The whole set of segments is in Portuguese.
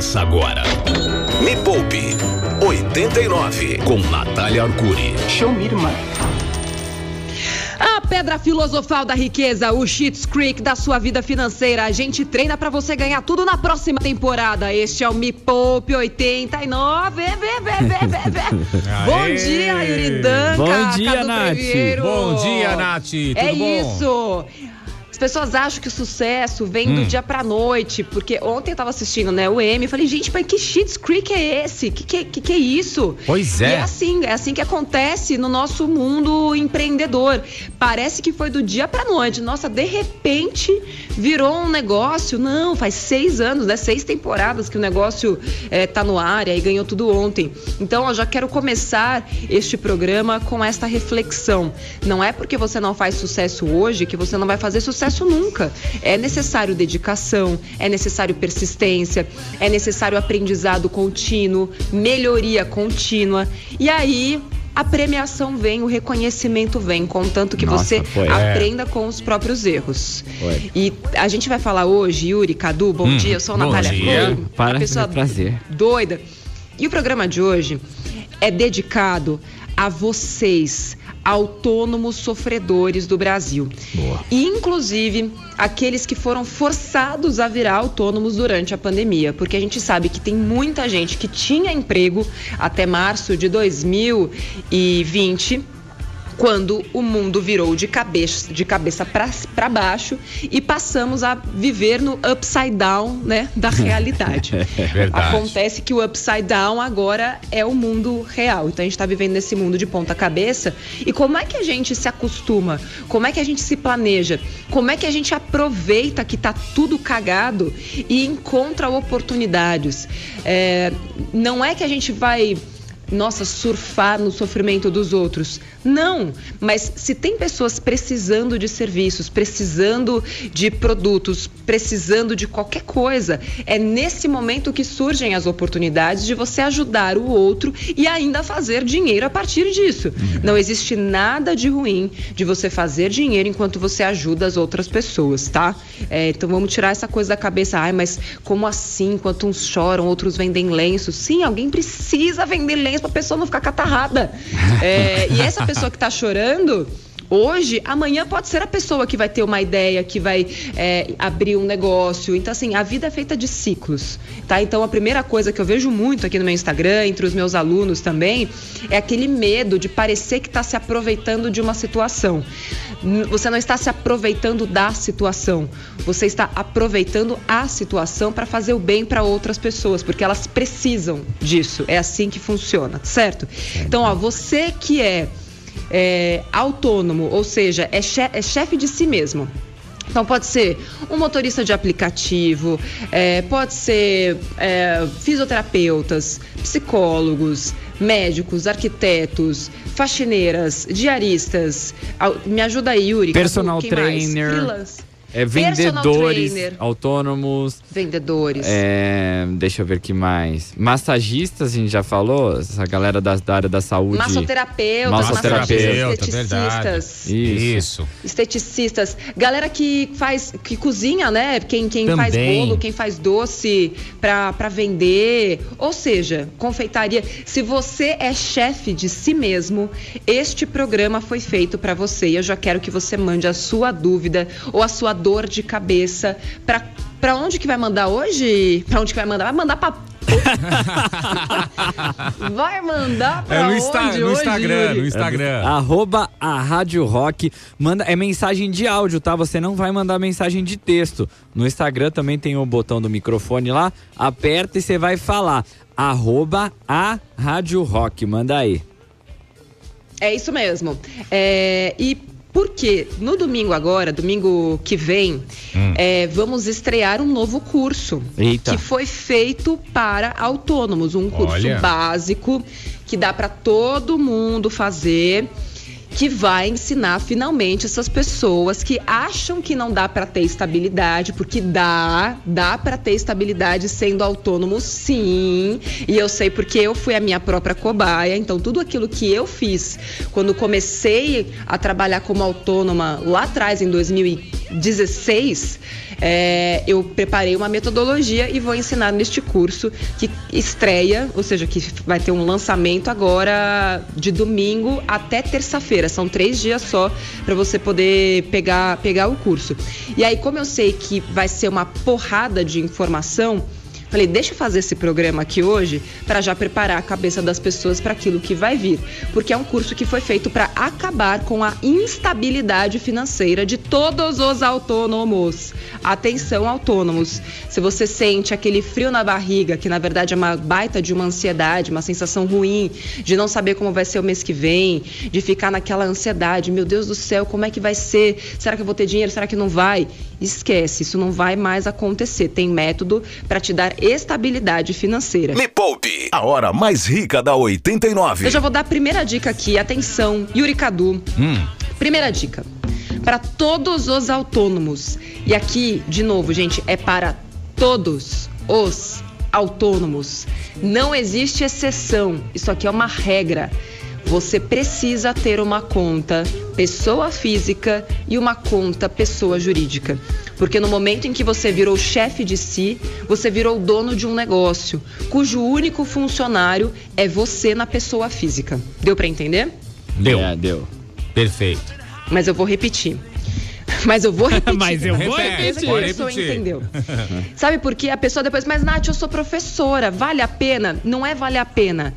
Começa agora. Me Poupe 89 com Natália Arcuri. Show me, irmã. A pedra filosofal da riqueza, o Cheats Creek da sua vida financeira. A gente treina para você ganhar tudo na próxima temporada. Este é o Me Poupe 89. Vê, vê, vê, vê, vê, vê. Bom dia, Yuri Danca. Bom dia, Cadu Nath. Bom dia, Nath. Tudo é bom? isso. As pessoas acham que o sucesso vem do dia pra noite, porque ontem eu tava assistindo, né, o M, e falei, gente, mas que Cheats Creek é esse? Que que, que que é isso? Pois E é. é assim, é assim que acontece no nosso mundo empreendedor. Parece que foi do dia pra noite. Nossa, de repente virou um negócio. Não, faz seis anos, né? Seis temporadas que o negócio eh, tá no ar e aí ganhou tudo ontem. Então, eu já quero começar este programa com esta reflexão. Não é porque você não faz sucesso hoje que você não vai fazer sucesso nunca. É necessário dedicação, é necessário persistência, é necessário aprendizado contínuo, melhoria contínua. E aí a premiação vem, o reconhecimento vem, contanto que Nossa, você foi. aprenda com os próprios erros. Foi. E a gente vai falar hoje, Yuri, Cadu, bom Hum, dia, eu sou a bom Natália dia. Couto, Para, uma pessoa é prazer. doida. E o programa de hoje é dedicado a vocês, autônomos sofredores do Brasil. Boa. Inclusive, aqueles que foram forçados a virar autônomos durante a pandemia. Porque a gente sabe que tem muita gente que tinha emprego até março de 2020 quando o mundo virou de cabeça, de cabeça para baixo e passamos a viver no upside down né, da realidade. Verdade. Acontece que o upside down agora é o mundo real. Então a gente está vivendo nesse mundo de ponta cabeça. E como é que a gente se acostuma? Como é que a gente se planeja? Como é que a gente aproveita que tá tudo cagado e encontra oportunidades? É, não é que a gente vai nossa, surfar no sofrimento dos outros. Não, mas se tem pessoas precisando de serviços, precisando de produtos, precisando de qualquer coisa, é nesse momento que surgem as oportunidades de você ajudar o outro e ainda fazer dinheiro a partir disso. Não existe nada de ruim de você fazer dinheiro enquanto você ajuda as outras pessoas, tá? É, então vamos tirar essa coisa da cabeça. Ai, mas como assim? Enquanto uns choram, outros vendem lenços. Sim, alguém precisa vender lenço pra pessoa não ficar catarrada. É, e essa pessoa que tá chorando. Hoje, amanhã pode ser a pessoa que vai ter uma ideia, que vai é, abrir um negócio. Então, assim, a vida é feita de ciclos, tá? Então, a primeira coisa que eu vejo muito aqui no meu Instagram, entre os meus alunos também, é aquele medo de parecer que está se aproveitando de uma situação. Você não está se aproveitando da situação, você está aproveitando a situação para fazer o bem para outras pessoas, porque elas precisam disso. É assim que funciona, certo? Então, ó, você que é é, autônomo, ou seja, é, é chefe de si mesmo. Então pode ser um motorista de aplicativo, é, pode ser é, fisioterapeutas, psicólogos, médicos, arquitetos, faxineiras, diaristas. Me ajuda aí, Yuri. Cadu, Personal mais? trainer. Freelance. É vendedores, autônomos, Vendedores. é, deixa eu ver que mais. Massagistas, a gente já falou, essa galera da, da área da saúde. Massoterapeutas, Massoterapeuta, massagistas, verdade. esteticistas. Isso. Isso. esteticistas, galera que faz, que cozinha, né? Quem, quem faz bolo, quem faz doce pra pra vender, ou seja, confeitaria. Se você é chefe de si mesmo, este programa foi feito pra você. E eu já quero que você mande a sua dúvida ou a sua dor de cabeça pra Pra onde que vai mandar hoje? Pra onde que vai mandar? Vai mandar pra. vai mandar pra É no, onde no Instagram, Yuri? no Instagram. Arroba a Rádio Rock. Manda, é mensagem de áudio, tá? Você não vai mandar mensagem de texto. No Instagram também tem o botão do microfone lá. Aperta e você vai falar. Arroba a Rádio Rock. Manda aí. É isso mesmo. É, e porque no domingo agora, domingo que vem, é, vamos estrear um novo curso Eita. que foi feito para autônomos, um curso Olha. básico que dá para todo mundo fazer. Que vai ensinar finalmente essas pessoas que acham que não dá para ter estabilidade, porque dá, dá para ter estabilidade sendo autônomo, sim. E eu sei porque eu fui a minha própria cobaia. Então, tudo aquilo que eu fiz quando comecei a trabalhar como autônoma lá atrás, em 2016, é, eu preparei uma metodologia e vou ensinar neste curso que estreia, ou seja, que vai ter um lançamento agora de domingo até terça-feira. São três dias só para você poder pegar, pegar o curso. E aí, como eu sei que vai ser uma porrada de informação, Falei, deixa eu fazer esse programa aqui hoje para já preparar a cabeça das pessoas para aquilo que vai vir, porque é um curso que foi feito para acabar com a instabilidade financeira de todos os autônomos. Atenção, autônomos. Se você sente aquele frio na barriga, que na verdade é uma baita de uma ansiedade, uma sensação ruim, de não saber como vai ser o mês que vem, de ficar naquela ansiedade, meu Deus do céu, como é que vai ser? Será que eu vou ter dinheiro? Será que não vai? Esquece, isso não vai mais acontecer. Tem método para te dar estabilidade financeira. Me Poupe, a hora mais rica da 89. Eu já vou dar a primeira dica aqui. Atenção, Yuri Cadu. Hum. Primeira dica. Para todos os autônomos. E aqui, de novo, gente, é para todos os autônomos. Não existe exceção. Isso aqui é uma regra você precisa ter uma conta pessoa física e uma conta pessoa jurídica. Porque no momento em que você virou chefe de si, você virou dono de um negócio, cujo único funcionário é você na pessoa física. Deu para entender? Deu. É, deu. Perfeito. Mas eu vou repetir. Mas eu vou repetir. Mas eu vou que a pessoa repetir. entendeu. Sabe por quê? A pessoa depois, mas Nath, eu sou professora, vale a pena? Não é vale a pena.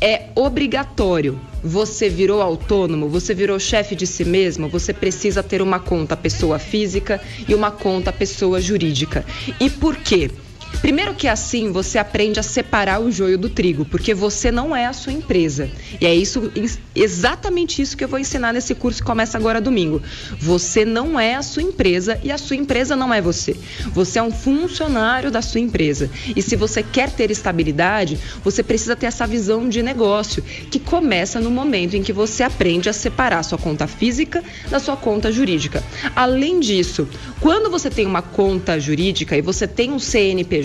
É obrigatório. Você virou autônomo, você virou chefe de si mesmo, você precisa ter uma conta pessoa física e uma conta pessoa jurídica. E por quê? Primeiro que assim você aprende a separar o joio do trigo, porque você não é a sua empresa. E é isso exatamente isso que eu vou ensinar nesse curso que começa agora domingo. Você não é a sua empresa e a sua empresa não é você. Você é um funcionário da sua empresa. E se você quer ter estabilidade, você precisa ter essa visão de negócio, que começa no momento em que você aprende a separar sua conta física da sua conta jurídica. Além disso, quando você tem uma conta jurídica e você tem um CNPJ,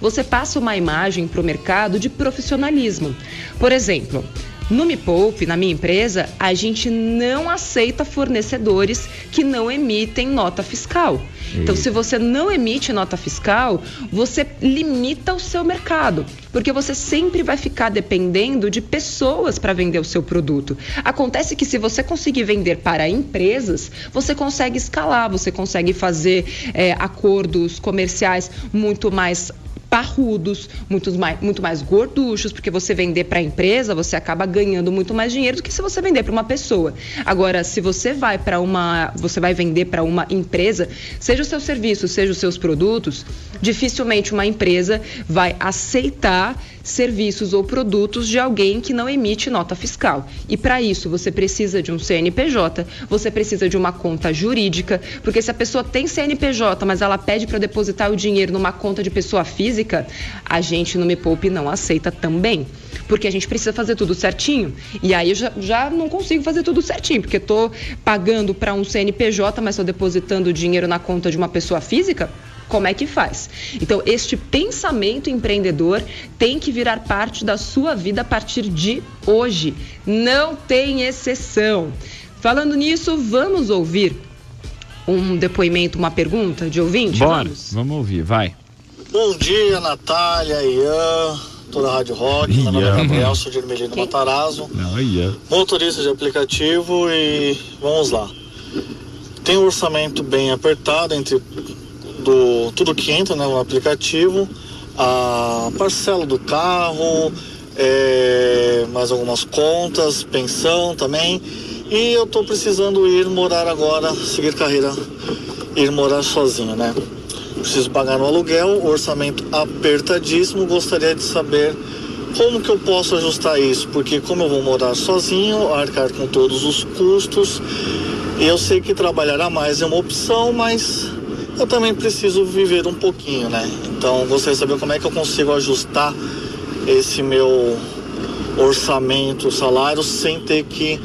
você passa uma imagem para o mercado de profissionalismo. Por exemplo, no Me Poupe, na minha empresa, a gente não aceita fornecedores que não emitem nota fiscal. Então, se você não emite nota fiscal, você limita o seu mercado, porque você sempre vai ficar dependendo de pessoas para vender o seu produto. Acontece que se você conseguir vender para empresas, você consegue escalar, você consegue fazer é, acordos comerciais muito mais parrudos, muito mais, muito mais gorduchos, porque você vender para a empresa, você acaba ganhando muito mais dinheiro do que se você vender para uma pessoa. Agora, se você vai para uma, você vai vender para uma empresa, seja o seu serviço, seja os seus produtos, dificilmente uma empresa vai aceitar serviços ou produtos de alguém que não emite nota fiscal. E para isso você precisa de um CNPJ, você precisa de uma conta jurídica, porque se a pessoa tem CNPJ, mas ela pede para depositar o dinheiro numa conta de pessoa física, a gente no Me Poupe não aceita também. Porque a gente precisa fazer tudo certinho. E aí eu já, já não consigo fazer tudo certinho, porque estou pagando para um CNPJ, mas estou depositando o dinheiro na conta de uma pessoa física. Como é que faz? Então, este pensamento empreendedor tem que virar parte da sua vida a partir de hoje. Não tem exceção. Falando nisso, vamos ouvir um depoimento, uma pergunta de ouvinte? Bora, Vamos? vamos ouvir, vai. Bom dia, Natália, Ian, toda a Rádio Rock. Meu nome é Ian. Gabriel, sou de Ermelino Matarazzo, Olha. motorista de aplicativo e vamos lá. Tem um orçamento bem apertado entre do, tudo que entra né, no aplicativo, a parcela do carro, é, mais algumas contas, pensão também. E eu tô precisando ir morar agora, seguir carreira, ir morar sozinho, né? Preciso pagar no aluguel, orçamento apertadíssimo. Gostaria de saber como que eu posso ajustar isso, porque como eu vou morar sozinho, arcar com todos os custos, eu sei que trabalhar a mais é uma opção, mas eu também preciso viver um pouquinho, né? Então gostaria de saber como é que eu consigo ajustar esse meu orçamento, salário, sem ter que,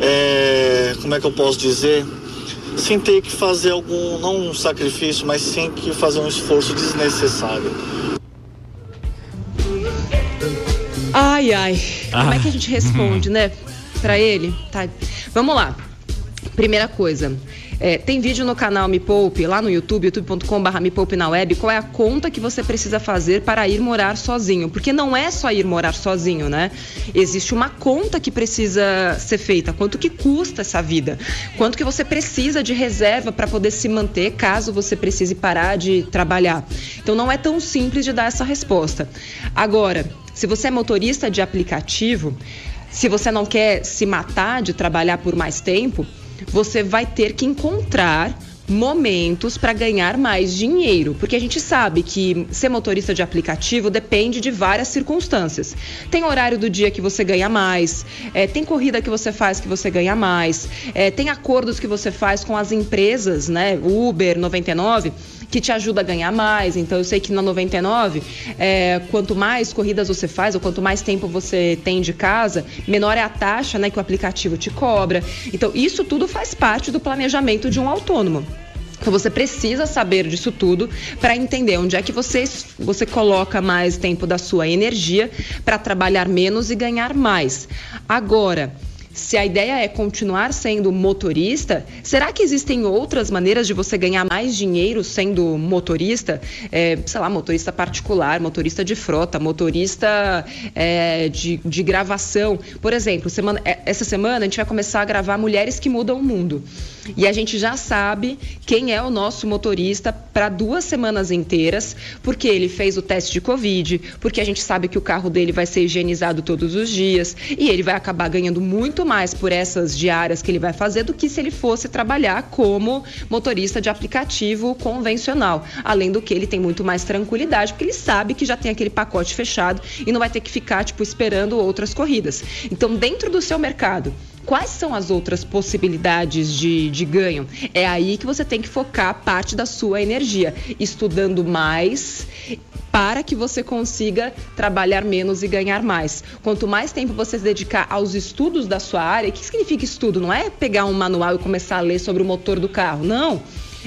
é, como é que eu posso dizer, sem ter que fazer algum, não um sacrifício, mas sem que fazer um esforço desnecessário. Ai, ai. Como é que a Ah. gente responde, né? Pra ele? Tá. Vamos lá. Primeira coisa. É, tem vídeo no canal Me Poupe, lá no YouTube, youtube.com.br Me Poupe na web, qual é a conta que você precisa fazer para ir morar sozinho. Porque não é só ir morar sozinho, né? Existe uma conta que precisa ser feita. Quanto que custa essa vida? Quanto que você precisa de reserva para poder se manter caso você precise parar de trabalhar? Então não é tão simples de dar essa resposta. Agora, se você é motorista de aplicativo, se você não quer se matar de trabalhar por mais tempo, você vai ter que encontrar momentos para ganhar mais dinheiro, porque a gente sabe que ser motorista de aplicativo depende de várias circunstâncias. Tem horário do dia que você ganha mais, é, tem corrida que você faz que você ganha mais, é, tem acordos que você faz com as empresas, né? Uber, 99 que te ajuda a ganhar mais. Então eu sei que na 99, é, quanto mais corridas você faz ou quanto mais tempo você tem de casa, menor é a taxa né, que o aplicativo te cobra. Então isso tudo faz parte do planejamento de um autônomo. Então você precisa saber disso tudo para entender onde é que você, você coloca mais tempo da sua energia para trabalhar menos e ganhar mais. Agora, se a ideia é continuar sendo motorista, será que existem outras maneiras de você ganhar mais dinheiro sendo motorista? É, sei lá, motorista particular, motorista de frota, motorista é, de, de gravação. Por exemplo, semana, é, essa semana a gente vai começar a gravar Mulheres que Mudam o Mundo. E a gente já sabe quem é o nosso motorista para duas semanas inteiras, porque ele fez o teste de Covid, porque a gente sabe que o carro dele vai ser higienizado todos os dias e ele vai acabar ganhando muito mais por essas diárias que ele vai fazer do que se ele fosse trabalhar como motorista de aplicativo convencional. Além do que ele tem muito mais tranquilidade, porque ele sabe que já tem aquele pacote fechado e não vai ter que ficar tipo esperando outras corridas. Então, dentro do seu mercado, Quais são as outras possibilidades de, de ganho? É aí que você tem que focar parte da sua energia, estudando mais para que você consiga trabalhar menos e ganhar mais. Quanto mais tempo você se dedicar aos estudos da sua área, o que significa estudo? Não é pegar um manual e começar a ler sobre o motor do carro, não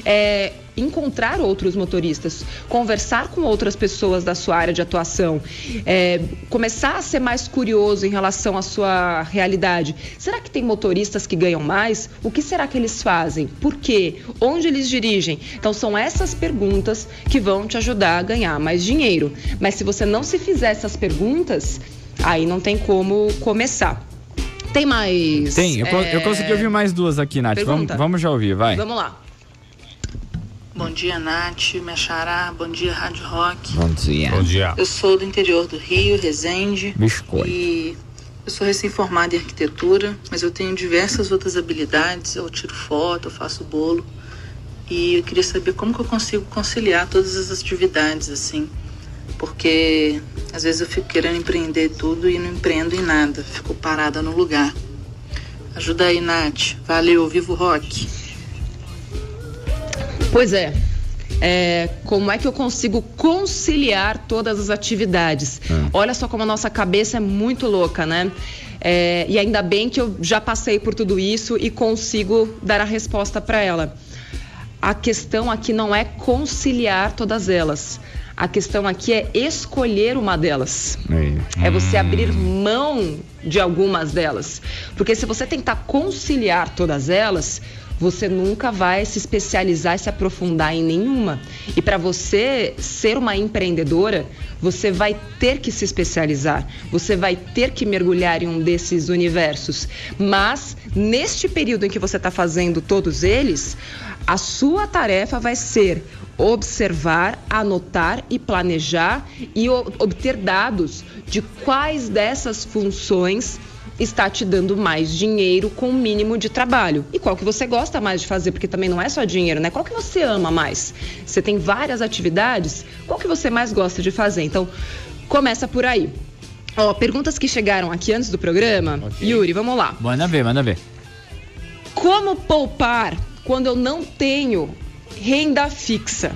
é, encontrar outros motoristas, conversar com outras pessoas da sua área de atuação, é, começar a ser mais curioso em relação à sua realidade. Será que tem motoristas que ganham mais? O que será que eles fazem? Por quê? Onde eles dirigem? Então são essas perguntas que vão te ajudar a ganhar mais dinheiro. Mas se você não se fizer essas perguntas, aí não tem como começar. Tem mais? Tem, eu, é... eu consegui ouvir mais duas aqui, Nath. Vamos, vamos já ouvir, vai. Vamos lá. Bom dia, Nath, minha xará. Bom dia, Rádio Rock. Bom dia. Bom dia. Eu sou do interior do Rio, Resende. Biscoito. E eu sou recém-formada em arquitetura, mas eu tenho diversas outras habilidades. Eu tiro foto, eu faço bolo. E eu queria saber como que eu consigo conciliar todas as atividades, assim. Porque às vezes eu fico querendo empreender tudo e não empreendo em nada. Fico parada no lugar. Ajuda aí, Nath. Valeu, vivo rock. Pois é. É, como é que eu consigo conciliar todas as atividades? Hum. Olha só como a nossa cabeça é muito louca, né? É, e ainda bem que eu já passei por tudo isso e consigo dar a resposta para ela. A questão aqui não é conciliar todas elas. A questão aqui é escolher uma delas. É você abrir mão de algumas delas. Porque se você tentar conciliar todas elas, você nunca vai se especializar e se aprofundar em nenhuma. E para você ser uma empreendedora, você vai ter que se especializar, você vai ter que mergulhar em um desses universos. Mas neste período em que você está fazendo todos eles, a sua tarefa vai ser observar, anotar e planejar e obter dados de quais dessas funções está te dando mais dinheiro com o mínimo de trabalho. E qual que você gosta mais de fazer? Porque também não é só dinheiro, né? Qual que você ama mais? Você tem várias atividades, qual que você mais gosta de fazer? Então, começa por aí. Ó, perguntas que chegaram aqui antes do programa. Okay. Yuri, vamos lá. Manda ver, manda ver. Como poupar quando eu não tenho renda fixa?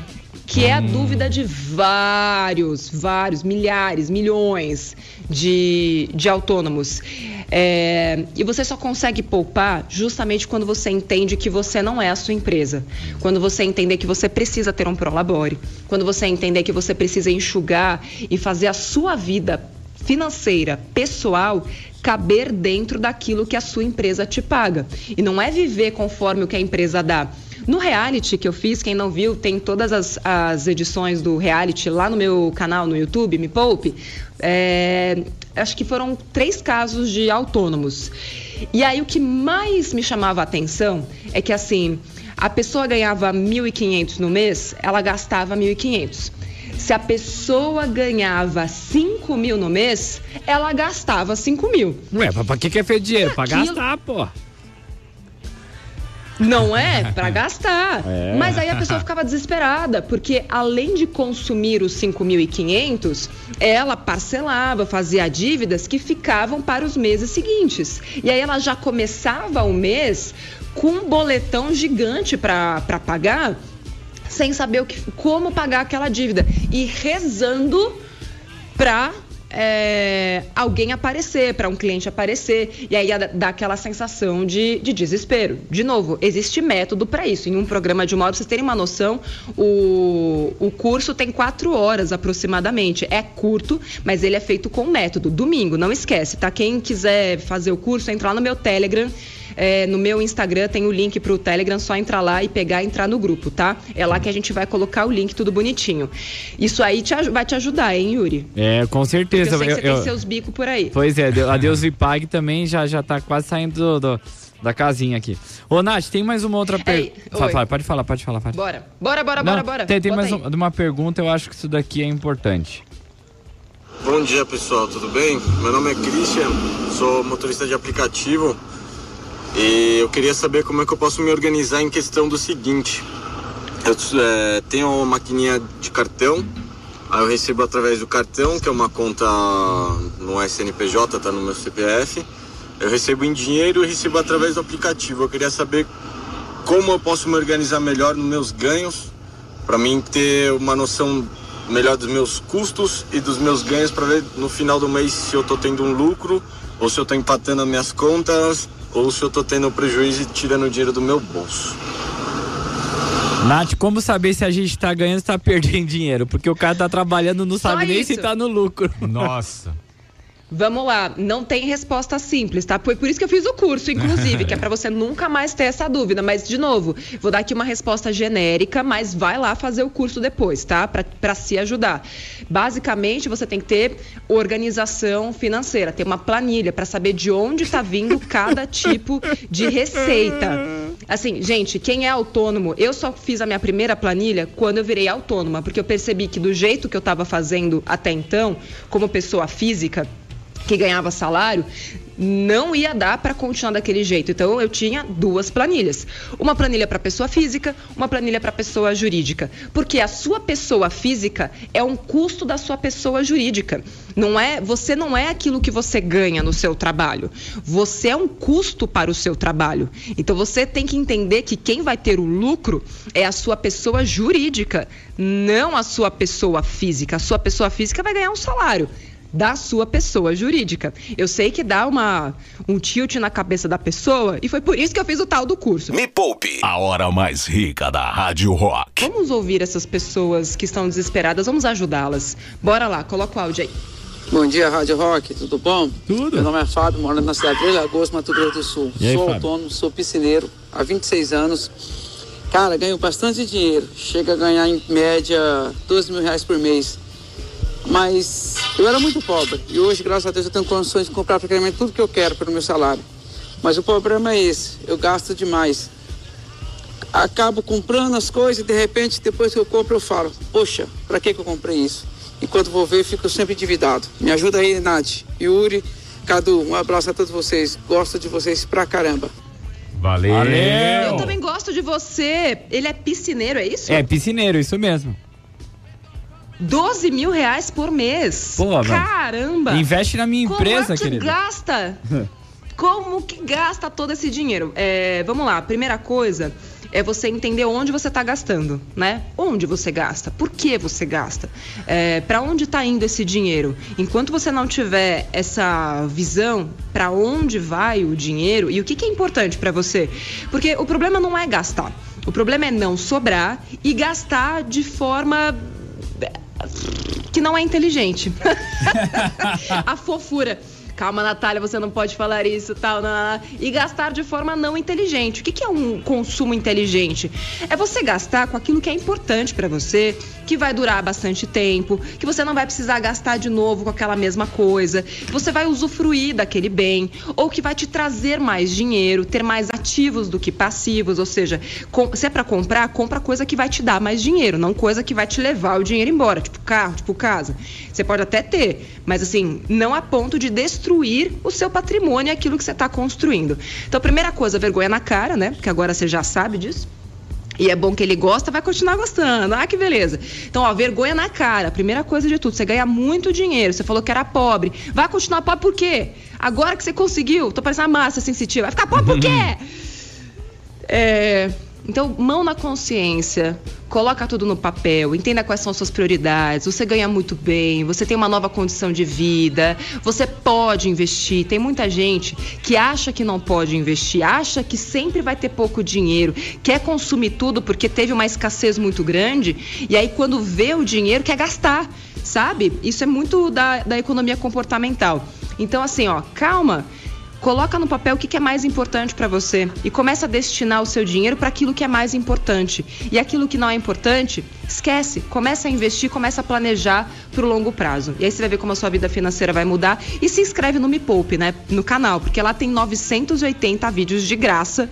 Que é a dúvida de vários, vários, milhares, milhões de, de autônomos. É, e você só consegue poupar justamente quando você entende que você não é a sua empresa. Quando você entender que você precisa ter um prolabore. Quando você entender que você precisa enxugar e fazer a sua vida financeira pessoal caber dentro daquilo que a sua empresa te paga. E não é viver conforme o que a empresa dá. No reality que eu fiz, quem não viu, tem todas as, as edições do reality lá no meu canal no YouTube, Me Poupe. É, acho que foram três casos de autônomos. E aí o que mais me chamava a atenção é que assim, a pessoa ganhava 1.500 no mês, ela gastava 1.500. Se a pessoa ganhava 5 mil no mês, ela gastava 5 mil. Ué, pra que, que é feito dinheiro? Pra Aquilo- gastar, pô. Não é? Pra gastar. É. Mas aí a pessoa ficava desesperada, porque além de consumir os 5.500, ela parcelava, fazia dívidas que ficavam para os meses seguintes. E aí ela já começava o mês com um boletão gigante para pagar, sem saber o que, como pagar aquela dívida. E rezando para alguém aparecer, para um cliente aparecer, e aí dá aquela sensação de, de desespero. De novo, existe método para isso. Em um programa de uma hora, vocês terem uma noção, o, o curso tem quatro horas aproximadamente. É curto, mas ele é feito com método. Domingo, não esquece, tá? Quem quiser fazer o curso, entra lá no meu Telegram. É, no meu Instagram tem o link pro Telegram, só entrar lá e pegar e entrar no grupo, tá? É lá que a gente vai colocar o link, tudo bonitinho. Isso aí te vai te ajudar, hein, Yuri? É, com Porque certeza. eu sei que você Eu- tem eu- seus bicos por aí. Pois é, a Deus me pague também já, já tá quase saindo do- do- da casinha aqui. Ô, Nath, tem mais uma outra pergunta. oi. pode falar, pode falar. Pode. Bora. Bora, bora, Não, bora, bora. Tem, tem mais um- uma pergunta, eu acho que isso daqui é importante. Bom dia pessoal, tudo bem? Meu nome é Christian, sou motorista de aplicativo e eu queria saber como é que eu posso me organizar em questão do seguinte: eu eh, tenho uma maquininha de cartão, aí eu recebo através do cartão, que é uma conta no SNPJ, tá no meu CPF. Eu recebo em dinheiro e recebo através do aplicativo. Eu queria saber como eu posso me organizar melhor nos meus ganhos para mim ter uma noção melhor dos meus custos e dos meus ganhos para ver no final do mês se eu tô tendo um lucro ou se eu tô empatando as minhas contas ou se eu tô tendo prejuízo e tirando dinheiro do meu bolso. Nath, como saber se a gente tá ganhando ou se tá perdendo dinheiro? Porque o cara tá trabalhando, não sabe nem se isso. tá no lucro. Nossa. Vamos lá, não tem resposta simples, tá? Foi por isso que eu fiz o curso, inclusive, que é pra você nunca mais ter essa dúvida. Mas, de novo, vou dar aqui uma resposta genérica, mas vai lá fazer o curso depois, tá? Pra se ajudar. Basicamente, você tem que ter organização financeira, ter uma planilha pra saber de onde tá vindo cada tipo de receita. Assim, gente, quem é autônomo, eu só fiz a minha primeira planilha quando eu virei autônoma, porque eu percebi que do jeito que eu estava fazendo até então, como pessoa física, que ganhava salário, não ia dar para continuar daquele jeito. Então eu tinha duas planilhas. Uma planilha para pessoa física, uma planilha para pessoa jurídica. Porque a sua pessoa física é um custo da sua pessoa jurídica. Não é, você não é aquilo que você ganha no seu trabalho. Você é um custo para o seu trabalho. Então você tem que entender que quem vai ter o lucro é a sua pessoa jurídica, não a sua pessoa física. A sua pessoa física vai ganhar um salário da sua pessoa jurídica. Eu sei que dá uma, um tilt na cabeça da pessoa e foi por isso que eu fiz o tal do curso. Me Poupe, a hora mais rica da Rádio Rock. Vamos ouvir essas pessoas que estão desesperadas, vamos ajudá-las. Bora lá, coloca o áudio aí. Bom dia, Rádio Rock, tudo bom? Tudo. Meu nome é Fábio, moro na cidade de Três Lagoas, Mato Grosso do Sul. E aí, sou Fábio? autônomo, sou piscineiro há 26 anos. Cara, ganho bastante dinheiro. Chega a ganhar em média 12 mil reais por mês. Mas eu era muito pobre. E hoje, graças a Deus, eu tenho condições de comprar praticamente tudo que eu quero pelo meu salário. Mas o problema é esse, eu gasto demais. Acabo comprando as coisas e de repente, depois que eu compro, eu falo, poxa, pra que, que eu comprei isso? Enquanto vou ver, fico sempre endividado. Me ajuda aí, Nath, Yuri, Cadu, um abraço a todos vocês. Gosto de vocês pra caramba. Valeu. Eu também gosto de você. Ele é piscineiro, é isso? É, piscineiro, isso mesmo. 12 mil reais por mês. Pô, Caramba! Investe na minha Como empresa, é que querido. gasta? Como que gasta todo esse dinheiro? É, vamos lá, primeira coisa é você entender onde você está gastando, né? Onde você gasta? Por que você gasta? É, para onde está indo esse dinheiro? Enquanto você não tiver essa visão para onde vai o dinheiro e o que, que é importante para você, porque o problema não é gastar. O problema é não sobrar e gastar de forma que não é inteligente. a fofura. Calma, Natália, você não pode falar isso, tal, não, não, e gastar de forma não inteligente. O que, que é um consumo inteligente? É você gastar com aquilo que é importante para você, que vai durar bastante tempo, que você não vai precisar gastar de novo com aquela mesma coisa, você vai usufruir daquele bem, ou que vai te trazer mais dinheiro, ter mais ativos do que passivos, ou seja, se é para comprar, compra coisa que vai te dar mais dinheiro, não coisa que vai te levar o dinheiro embora, tipo carro, tipo casa. Você pode até ter, mas assim, não a ponto de destruir o seu patrimônio e aquilo que você está construindo. Então, primeira coisa, vergonha na cara, né? Porque agora você já sabe disso. E é bom que ele gosta, vai continuar gostando. Ah, que beleza. Então, ó, vergonha na cara. Primeira coisa de tudo, você ganha muito dinheiro. Você falou que era pobre. Vai continuar pobre por quê? Agora que você conseguiu, tô parecendo uma massa sensitiva. Vai ficar pobre por quê? É. Então, mão na consciência, coloca tudo no papel, entenda quais são suas prioridades. Você ganha muito bem, você tem uma nova condição de vida, você pode investir. Tem muita gente que acha que não pode investir, acha que sempre vai ter pouco dinheiro, quer consumir tudo porque teve uma escassez muito grande, e aí quando vê o dinheiro quer gastar, sabe? Isso é muito da, da economia comportamental. Então, assim, ó, calma. Coloca no papel o que é mais importante para você e começa a destinar o seu dinheiro para aquilo que é mais importante. E aquilo que não é importante, esquece. Começa a investir, começa a planejar para o longo prazo. E aí você vai ver como a sua vida financeira vai mudar. E se inscreve no Me Poupe, né? No canal, porque lá tem 980 vídeos de graça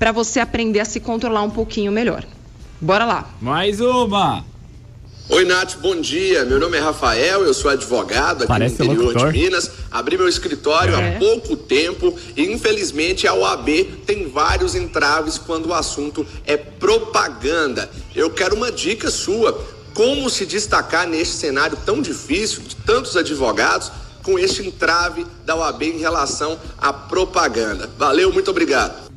para você aprender a se controlar um pouquinho melhor. Bora lá. Mais uma. Oi, Nath, bom dia. Meu nome é Rafael, eu sou advogado aqui Parece no interior locutor. de Minas. Abri meu escritório É. há pouco tempo e, infelizmente, a OAB tem vários entraves quando o assunto é propaganda. Eu quero uma dica sua. Como se destacar neste cenário tão difícil de tantos advogados com este entrave da OAB em relação à propaganda? Valeu, muito obrigado.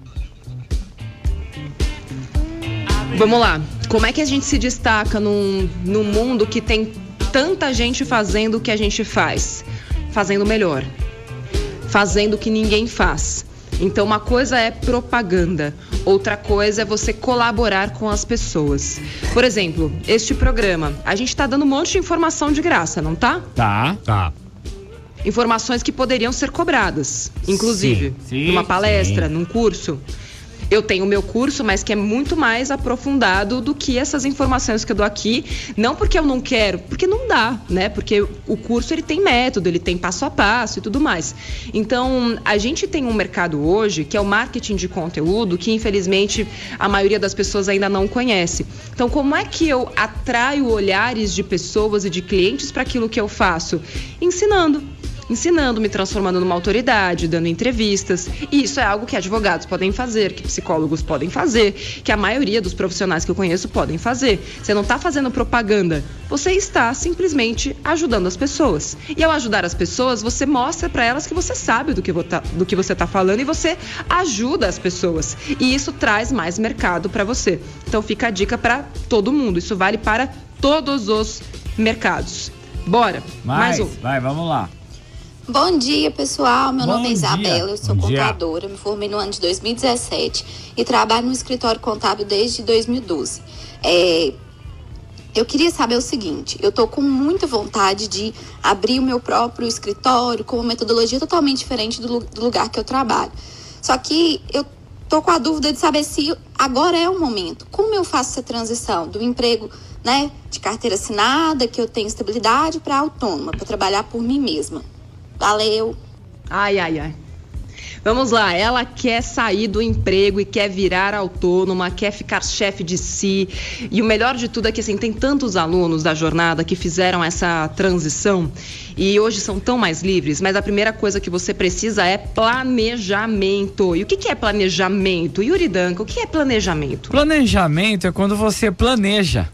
Vamos lá. Como é que a gente se destaca num, num mundo que tem tanta gente fazendo o que a gente faz? Fazendo melhor. Fazendo o que ninguém faz. Então, uma coisa é propaganda, outra coisa é você colaborar com as pessoas. Por exemplo, este programa, a gente está dando um monte de informação de graça, não tá? Tá. Tá. Informações que poderiam ser cobradas, inclusive, Sim, sim, numa palestra, sim. num curso. Eu tenho o meu curso, mas que é muito mais aprofundado do que essas informações que eu dou aqui. Não porque eu não quero, porque não dá, né? Porque o curso ele tem método, ele tem passo a passo e tudo mais. Então, a gente tem um mercado hoje que é o marketing de conteúdo, que infelizmente a maioria das pessoas ainda não conhece. Então, como é que eu atraio olhares de pessoas e de clientes para aquilo que eu faço? Ensinando ensinando, me transformando numa autoridade, dando entrevistas. E isso é algo que advogados podem fazer, que psicólogos podem fazer, que a maioria dos profissionais que eu conheço podem fazer. Você não está fazendo propaganda, você está simplesmente ajudando as pessoas. E ao ajudar as pessoas, você mostra para elas que você sabe do que, tá- do que você está falando e você ajuda as pessoas. E isso traz mais mercado para você. Então fica a dica para todo mundo. Isso vale para todos os mercados. Bora, mais, Mais, um. vai, vamos lá. Bom dia, pessoal. Meu Bom nome é dia. Isabela, eu sou Bom dia. contadora, me formei no ano de 2017 e trabalho no escritório contábil desde 2012. É, eu queria saber o seguinte: eu tô com muita vontade de abrir o meu próprio escritório com uma metodologia totalmente diferente do, do lugar que eu trabalho. Só que eu tô com a dúvida de saber se agora é o momento. Como eu faço essa transição do emprego, né, de carteira assinada, que eu tenho estabilidade, para autônoma, para trabalhar por mim mesma? Valeu! Ai, ai, ai. Vamos lá, ela quer sair do emprego e quer virar autônoma, quer ficar chefe de si. E o melhor de tudo é que assim, tem tantos alunos da jornada que fizeram essa transição e hoje são tão mais livres, mas a primeira coisa que você precisa é planejamento. E o que que é planejamento? Yuri Danca, o que é planejamento? Planejamento é quando você planeja.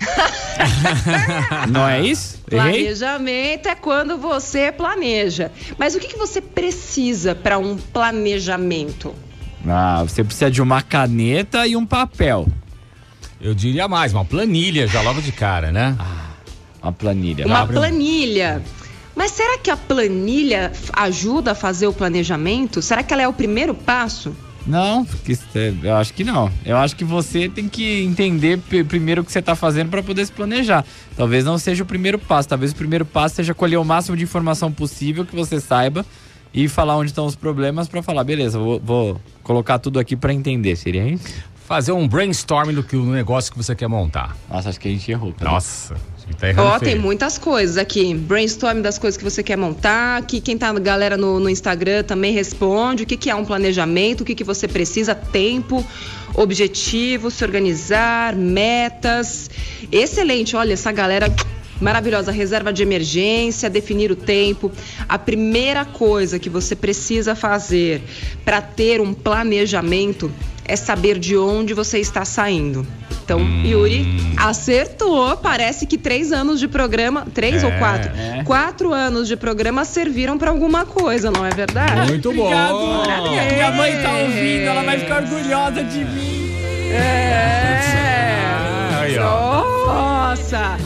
Não é isso? Errei? Planejamento é quando você planeja. Mas o que, que você precisa para um planejamento? Ah, você precisa de uma caneta e um papel. Eu diria mais, uma planilha já logo de cara, né? Uma planilha. Uma abre- planilha. Mas será que a planilha ajuda a fazer o planejamento? Será que ela é o primeiro passo? Não, eu acho que não. Eu acho que você tem que entender primeiro o que você está fazendo para poder se planejar. Talvez não seja o primeiro passo. Talvez o primeiro passo seja colher o máximo de informação possível que você saiba e falar onde estão os problemas para falar, beleza, vou, vou colocar tudo aqui para entender. Seria isso? Fazer um brainstorming do que o negócio que você quer montar. Nossa, acho que a gente errou. cara. Nossa, tá Ó, feio. tem muitas coisas aqui. Brainstorm das coisas que você quer montar. Aqui, quem tá, galera, no, no Instagram também responde. O que, que é um planejamento, o que, que você precisa, tempo, objetivo, se organizar, metas. Excelente, olha, essa galera. Maravilhosa, reserva de emergência, definir o tempo. A primeira coisa que você precisa fazer para ter um planejamento é saber de onde você está saindo. Então, Yuri acertou. Parece que três anos de programa, três ou É, quatro? é. Quatro anos de programa serviram para alguma coisa, não é verdade? Muito bom. Parabéns. Minha mãe tá ouvindo, ela vai ficar orgulhosa de mim. É. Aí, ó. Nossa!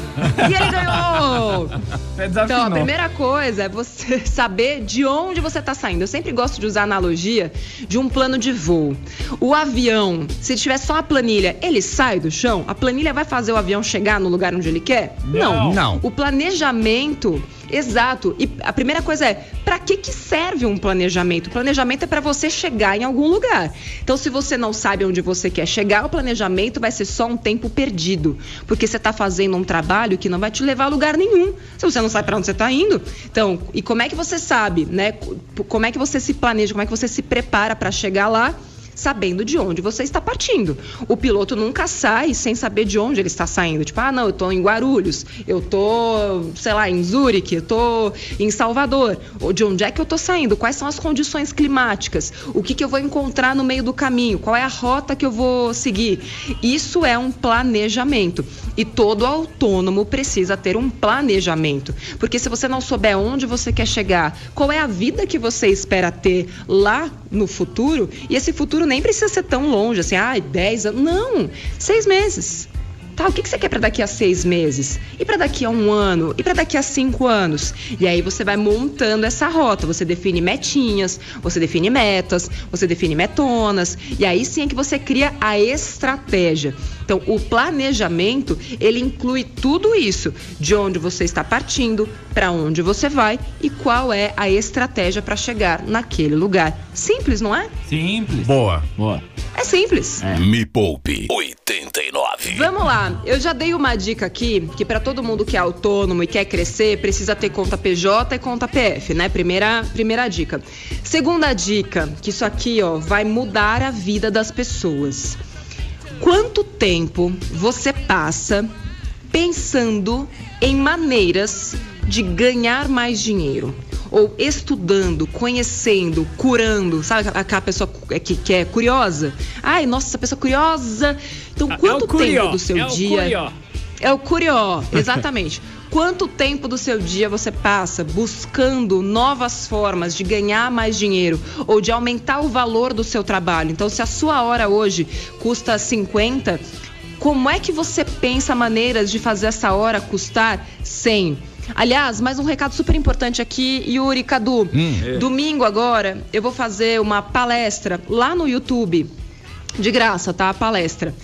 E ele ganhou! É Então, a primeira coisa é você saber de onde você está saindo. Eu sempre gosto de usar a analogia de um plano de voo. O avião, se tiver só a planilha, ele sai do chão? A planilha vai fazer o avião chegar no lugar onde ele quer? Não. Não. O planejamento, exato. E a primeira coisa é, para que que serve um planejamento? O planejamento é para você chegar em algum lugar. Então, se você não sabe onde você quer chegar, o planejamento vai ser só um tempo perdido, porque você está fazendo um trabalho que não vai te levar a lugar nenhum. Se você não sabe para onde você está indo, então, e como é que você sabe, né? Como é que você se planeja? Como é que você se prepara para chegar lá? Sabendo de onde você está partindo. O piloto nunca sai sem saber de onde ele está saindo. Tipo, ah, não, eu tô em Guarulhos, eu tô, sei lá, em Zurique, eu tô em Salvador. De onde é que eu tô saindo? Quais são as condições climáticas? O que, que eu vou encontrar no meio do caminho? Qual é a rota que eu vou seguir? Isso é um planejamento. E todo autônomo precisa ter um planejamento. Porque se você não souber onde você quer chegar, qual é a vida que você espera ter lá no futuro, e esse futuro nem precisa ser tão longe, assim, ah, 10 anos. Não, seis meses. Tá, o que, que você quer para daqui a seis meses? E para daqui a um ano? E para daqui a cinco anos? E aí você vai montando essa rota. Você define metinhas, você define metas, você define metonas. E aí sim é que você cria a estratégia. Então, o planejamento, ele inclui tudo isso. De onde você está partindo, para onde você vai e qual é a estratégia para chegar naquele lugar. Simples, não é? Simples. Boa. Boa. É simples. Me Poupe 89. Vamos lá, eu já dei uma dica aqui que para todo mundo que é autônomo e quer crescer precisa ter conta PJ e conta PF, né? Primeira, primeira dica. Segunda dica, que isso aqui ó vai mudar a vida das pessoas. Quanto tempo você passa pensando em maneiras de ganhar mais dinheiro? Ou estudando, conhecendo, curando, sabe aquela pessoa que, que é curiosa? Ai, nossa, essa pessoa curiosa. Então, quanto tempo do seu dia. É o curió, exatamente. Quanto tempo do seu dia você passa buscando novas formas de ganhar mais dinheiro ou de aumentar o valor do seu trabalho? Então, se a sua hora hoje custa 50, como é que você pensa maneiras de fazer essa hora custar 100? Aliás, mais um recado super importante aqui, Yuri Cadu. Domingo agora eu vou fazer uma palestra lá no YouTube. De graça, tá? A palestra.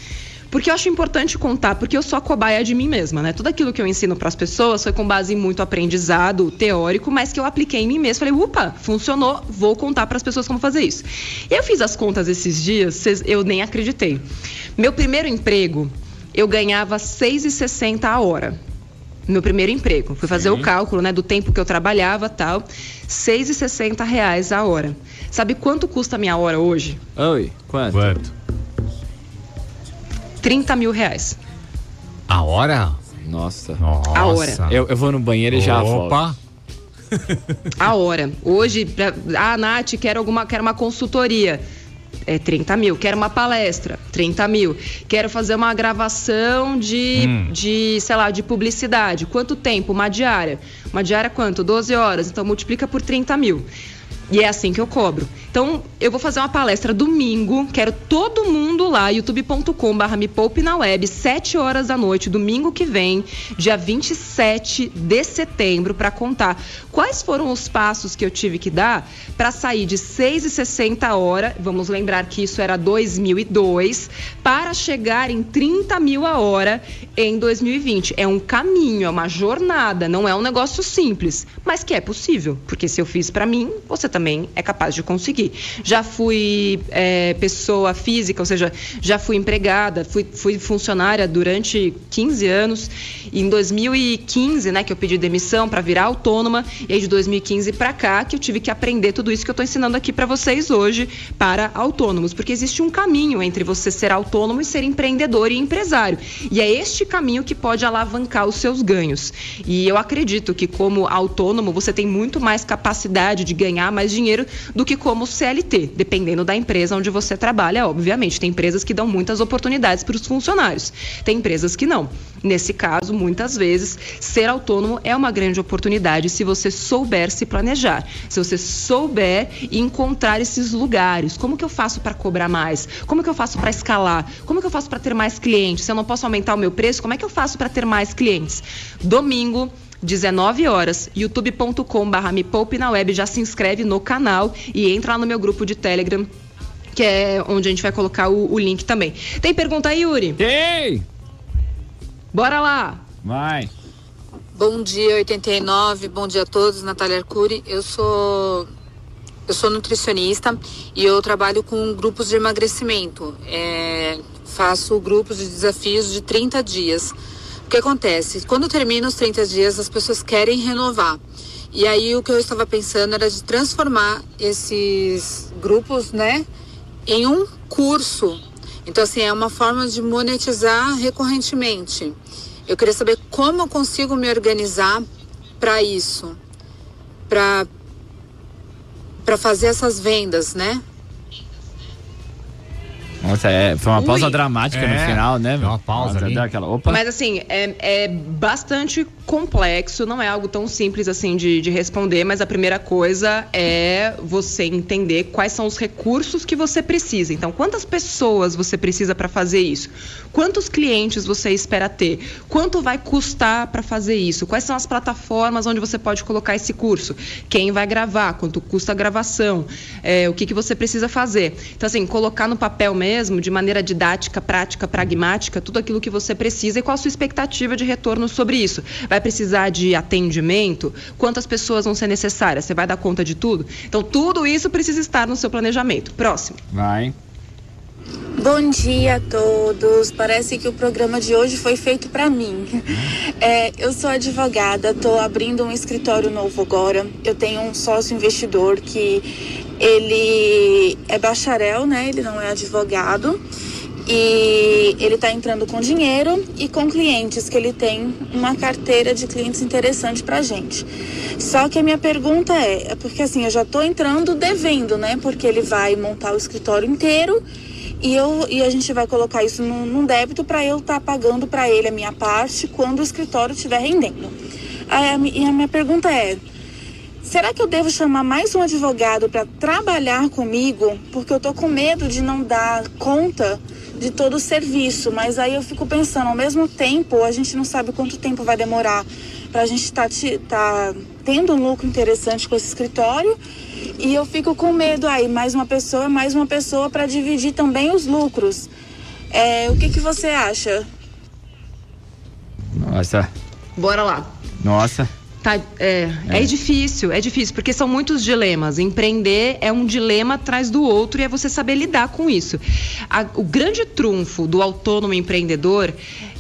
Porque eu acho importante contar, porque eu sou a cobaia de mim mesma, né? Tudo aquilo que eu ensino para as pessoas foi com base em muito aprendizado teórico, mas que eu apliquei em mim mesma. Falei, upa, funcionou, vou contar para as pessoas como fazer isso. E eu fiz as contas esses dias, cês- eu nem acreditei. Meu primeiro emprego, eu ganhava R$ 6,60 a hora. Meu primeiro emprego. Fui fazer o cálculo, né, do tempo que eu trabalhava tal. 6,60 reais a hora. Sabe quanto custa a minha hora hoje? Oi, quanto? Quanto? 30 mil reais. A hora? Nossa. Nossa. A hora. Eu, eu vou no banheiro e já volto. Opa. A hora. Hoje, pra, ah, Nath, quero, alguma, quero uma consultoria. É 30 mil. Quero uma palestra. 30 mil. Quero fazer uma gravação de, Hum. de, sei lá, de publicidade. Quanto tempo? Uma diária. Uma diária quanto? 12 horas. Então multiplica por 30 mil. E é assim que eu cobro. Então, eu vou fazer uma palestra domingo, quero todo mundo lá, youtube.com/barra me poupe na web, 7 horas da noite, domingo que vem, dia 27 de setembro, para contar quais foram os passos que eu tive que dar para sair de 6,60 hora, vamos lembrar que isso era 2002, para chegar em 30 mil a hora em 2020. É um caminho, é uma jornada, não é um negócio simples, mas que é possível, porque se eu fiz para mim, você também é capaz de conseguir. Já fui é, pessoa física, ou seja, já fui empregada, fui, fui funcionária durante 15 anos. Em 2015, né, que eu pedi demissão para virar autônoma, e aí de 2015 para cá que eu tive que aprender tudo isso que eu estou ensinando aqui para vocês hoje para autônomos, porque existe um caminho entre você ser autônomo e ser empreendedor e empresário. E é este caminho que pode alavancar os seus ganhos. E eu acredito que como autônomo você tem muito mais capacidade de ganhar mais dinheiro do que como CLT, dependendo da empresa onde você trabalha, obviamente. Tem empresas que dão muitas oportunidades para os funcionários, tem empresas que não. Nesse caso, muitas vezes, ser autônomo é uma grande oportunidade se você souber se planejar, se você souber encontrar esses lugares. Como que eu faço para cobrar mais? Como que eu faço para escalar? Como que eu faço para ter mais clientes? Se eu não posso aumentar o meu preço, como é que eu faço para ter mais clientes? Domingo, 19 horas, youtube.com/barra me poupe na web, já se inscreve no canal e entra lá no meu grupo de Telegram, que é onde a gente vai colocar o, o link também. Tem pergunta aí, Yuri? Tem! Bora lá! Vai! Bom dia, 89. Bom dia a todos. Natália Arcuri. Eu sou eu sou nutricionista e eu trabalho com grupos de emagrecimento. É, faço grupos de desafios de 30 dias. O que acontece? Quando termina os 30 dias, as pessoas querem renovar. E aí o que eu estava pensando era de transformar esses grupos, né, em um curso. Então assim, é uma forma de monetizar recorrentemente. Eu queria saber como eu consigo me organizar para isso, para para fazer essas vendas, né? Nossa, é, foi uma Ui. pausa dramática no É, final, né? uma pausa Nossa, aquela, opa. Mas assim, é, é bastante complexo, não é algo tão simples assim de, de responder, mas a primeira coisa é você entender quais são os recursos que você precisa. Então, quantas pessoas você precisa para fazer isso? Quantos clientes você espera ter? Quanto vai custar para fazer isso? Quais são as plataformas onde você pode colocar esse curso? Quem vai gravar? Quanto custa a gravação? É, o que, que você precisa fazer? Então, assim, colocar no papel mesmo, de maneira didática, prática, pragmática, tudo aquilo que você precisa e qual a sua expectativa de retorno sobre isso. Vai precisar de atendimento? Quantas pessoas vão ser necessárias? Você vai dar conta de tudo? Então, tudo isso precisa estar no seu planejamento. Próximo. Vai. Bom dia a todos. Parece que o programa de hoje foi feito para mim. É, eu sou advogada, estou abrindo um escritório novo agora. Eu tenho um sócio investidor que ele é bacharel, né? Ele não é advogado. E ele está entrando com dinheiro e com clientes, que ele tem uma carteira de clientes interessante para gente. Só que a minha pergunta é, é porque assim, eu já estou entrando devendo, né? Porque ele vai montar o escritório inteiro e, eu, e a gente vai colocar isso num, num débito para eu estar pagando para ele a minha parte quando o escritório estiver rendendo. Aí a e a minha pergunta é: será que eu devo chamar mais um advogado para trabalhar comigo? Porque eu tô com medo de não dar conta de todo o serviço. Mas aí eu fico pensando, ao mesmo tempo, a gente não sabe quanto tempo vai demorar para a gente estar tá tendo um lucro interessante com esse escritório. E eu fico com medo aí, mais uma pessoa, mais uma pessoa para dividir também os lucros. É, o que, que você acha? Nossa, Bora lá. nossa. Tá, é, é. difícil, é difícil, porque são muitos dilemas. Empreender é um dilema atrás do outro e é você saber lidar com isso. A- o grande trunfo do autônomo empreendedor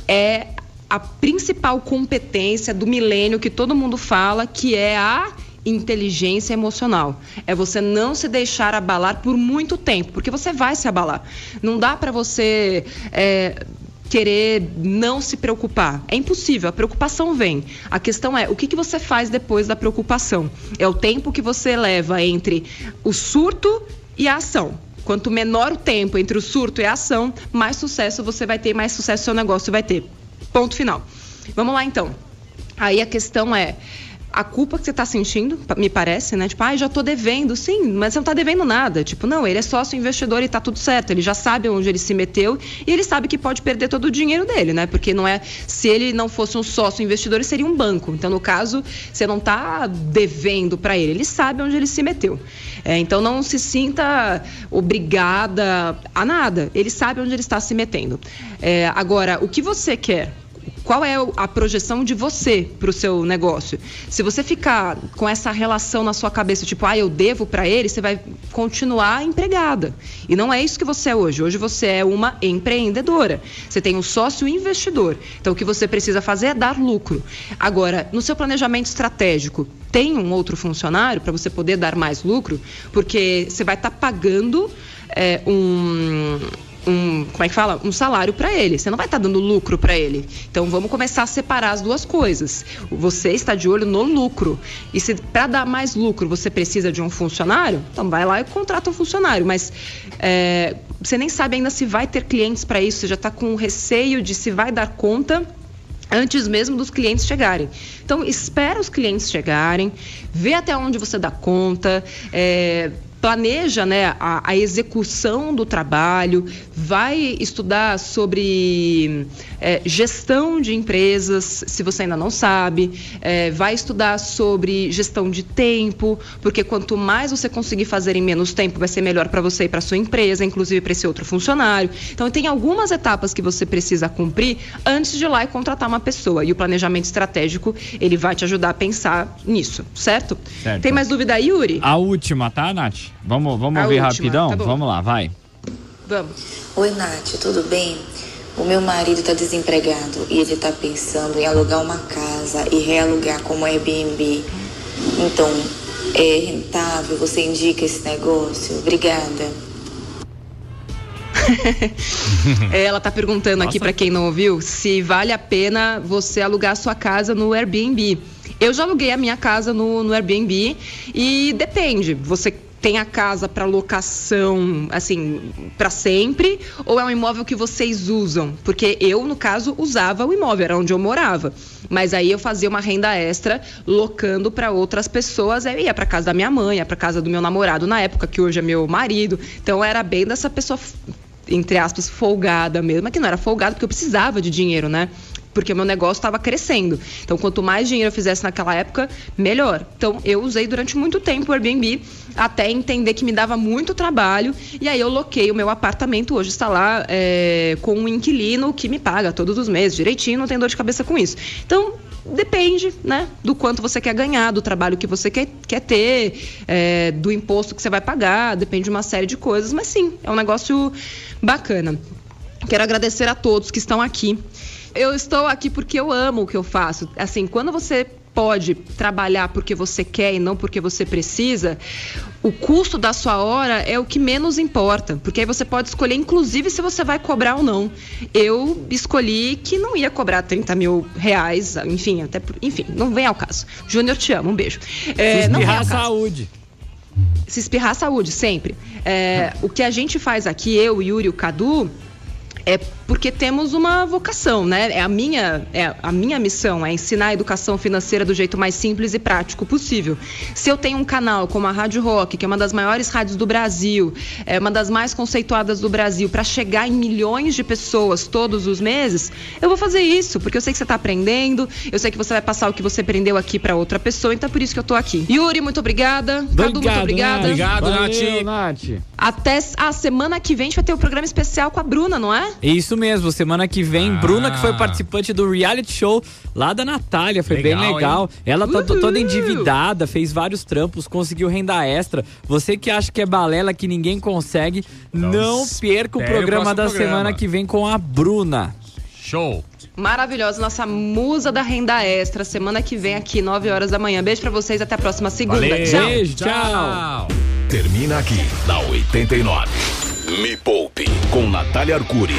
é a principal competência do milênio que todo mundo fala, que é a inteligência emocional. É você não se deixar abalar por muito tempo, porque você vai se abalar. Não dá para você é, querer não se preocupar. É impossível, a preocupação vem. A questão é o que, que você faz depois da preocupação. É o tempo que você leva entre o surto e a ação. Quanto menor o tempo entre o surto e a ação, mais sucesso você vai ter, mais sucesso seu negócio vai ter. Ponto final. Vamos lá então. Aí a questão é a culpa que você está sentindo, me parece, né? Tipo, ah, já tô devendo. Sim, mas você não está devendo nada. Tipo, não, ele é sócio investidor e está tudo certo. Ele já sabe onde ele se meteu e ele sabe que pode perder todo o dinheiro dele, né? Porque não é. Se ele não fosse um sócio investidor, ele seria um banco. Então, no caso, você não está devendo para ele. Ele sabe onde ele se meteu. É, então, não se sinta obrigada a nada. Ele sabe onde ele está se metendo. É, agora, o que você quer? Qual é a projeção de você para o seu negócio. Se você ficar com essa relação na sua cabeça, tipo, ah, eu devo para ele, você vai continuar empregada. E não é isso que você é hoje. Hoje você é uma empreendedora. Você tem um sócio investidor. Então o que você precisa fazer é dar lucro. Agora, no seu planejamento estratégico, tem um outro funcionário para você poder dar mais lucro, porque você vai estar tá pagando é, um um, como é que fala? Um salário para ele. Você não vai estar tá dando lucro para ele. Então vamos começar a separar as duas coisas. Você está de olho no lucro. E se para dar mais lucro você precisa de um funcionário, então vai lá e contrata um funcionário. Mas é, você nem sabe ainda se vai ter clientes para isso. Você já está com receio de se vai dar conta antes mesmo dos clientes chegarem. Então, espera os clientes chegarem, vê até onde você dá conta, é, planeja né, a, a, execução do trabalho, vai estudar sobre é, gestão de empresas, se você ainda não sabe, é, vai estudar sobre gestão de tempo, porque quanto mais você conseguir fazer em menos tempo, vai ser melhor para você e para sua empresa, inclusive para esse outro funcionário. Então, tem algumas etapas que você precisa cumprir antes de ir lá e contratar uma pessoa. E o planejamento estratégico, ele vai te ajudar a pensar nisso, certo? certo. Tem mais dúvida aí, Yuri? A última, tá, Nath? Vamos, vamos ouvir última, rapidão? Tá vamos lá, vai. Vamos. Oi, Nath, tudo bem? O meu marido está desempregado e ele está pensando em alugar uma casa e realugar como Airbnb. Então, é rentável? Você indica esse negócio? Obrigada. Ela está perguntando Nossa. aqui para quem não ouviu se vale a pena você alugar sua casa no Airbnb. Eu já aluguei a minha casa no, no Airbnb e depende. Você tem a casa para locação, assim, para sempre, ou é um imóvel que vocês usam? Porque eu, no caso, usava o imóvel, era onde eu morava. Mas aí eu fazia uma renda extra locando para outras pessoas. Eu ia para casa da minha mãe, ia para casa do meu namorado na época, que hoje é meu marido. Então era bem dessa pessoa entre aspas, folgada mesmo, mas que não era folgada porque eu precisava de dinheiro, né? Porque o meu negócio estava crescendo. Então, quanto mais dinheiro eu fizesse naquela época, melhor. Então, eu usei durante muito tempo o Airbnb até entender que me dava muito trabalho. E aí eu loquei o meu apartamento. Hoje está lá é, com um inquilino que me paga todos os meses direitinho, não tem dor de cabeça com isso. Então, depende, né, do quanto você quer ganhar, do trabalho que você quer, quer ter, é, do imposto que você vai pagar, depende de uma série de coisas, mas sim, é um negócio bacana. Quero agradecer a todos que estão aqui eu estou aqui porque eu amo o que eu faço. Assim, quando você pode trabalhar porque você quer e não porque você precisa, o custo da sua hora é o que menos importa, porque aí você pode escolher, inclusive, se você vai cobrar ou não. Eu escolhi que não ia cobrar 30 mil reais, enfim, até enfim, não vem ao caso. Júnior, te amo, um beijo. É, Se espirrar saúde. Se espirrar saúde, sempre. É, o que a gente faz aqui, eu, Yuri, o Cadu, é porque temos uma vocação, né? É a minha, é a minha missão é ensinar a educação financeira do jeito mais simples e prático possível. Se eu tenho um canal como a Rádio Rock, que é uma das maiores rádios do Brasil, é uma das mais conceituadas do Brasil, para chegar em milhões de pessoas todos os meses, eu vou fazer isso, porque eu sei que você está aprendendo, eu sei que você vai passar o que você aprendeu aqui para outra pessoa, então é por isso que eu tô aqui. Yuri, muito obrigada. Obrigado, Cadu, muito obrigada. Obrigado, Valeu, Nath. Nath. Até a semana que vem a gente vai ter o um programa especial com a Bruna, não é? Isso mesmo, semana que vem, ah. Bruna, que foi participante do reality show lá da Natália, foi legal, bem legal. Hein? Ela tá Uhul. toda endividada, fez vários trampos, conseguiu renda extra. Você que acha que é balela, que ninguém consegue, não, não perca o programa o da programa. semana que vem com a Bruna. Show! Maravilhosa, nossa musa da renda extra, semana que vem aqui, 9 horas da manhã. Beijo pra vocês, até a próxima segunda. Valeu. Tchau. Beijo, tchau. Termina aqui, na 89. Me Poupe, com Natália Arcuri.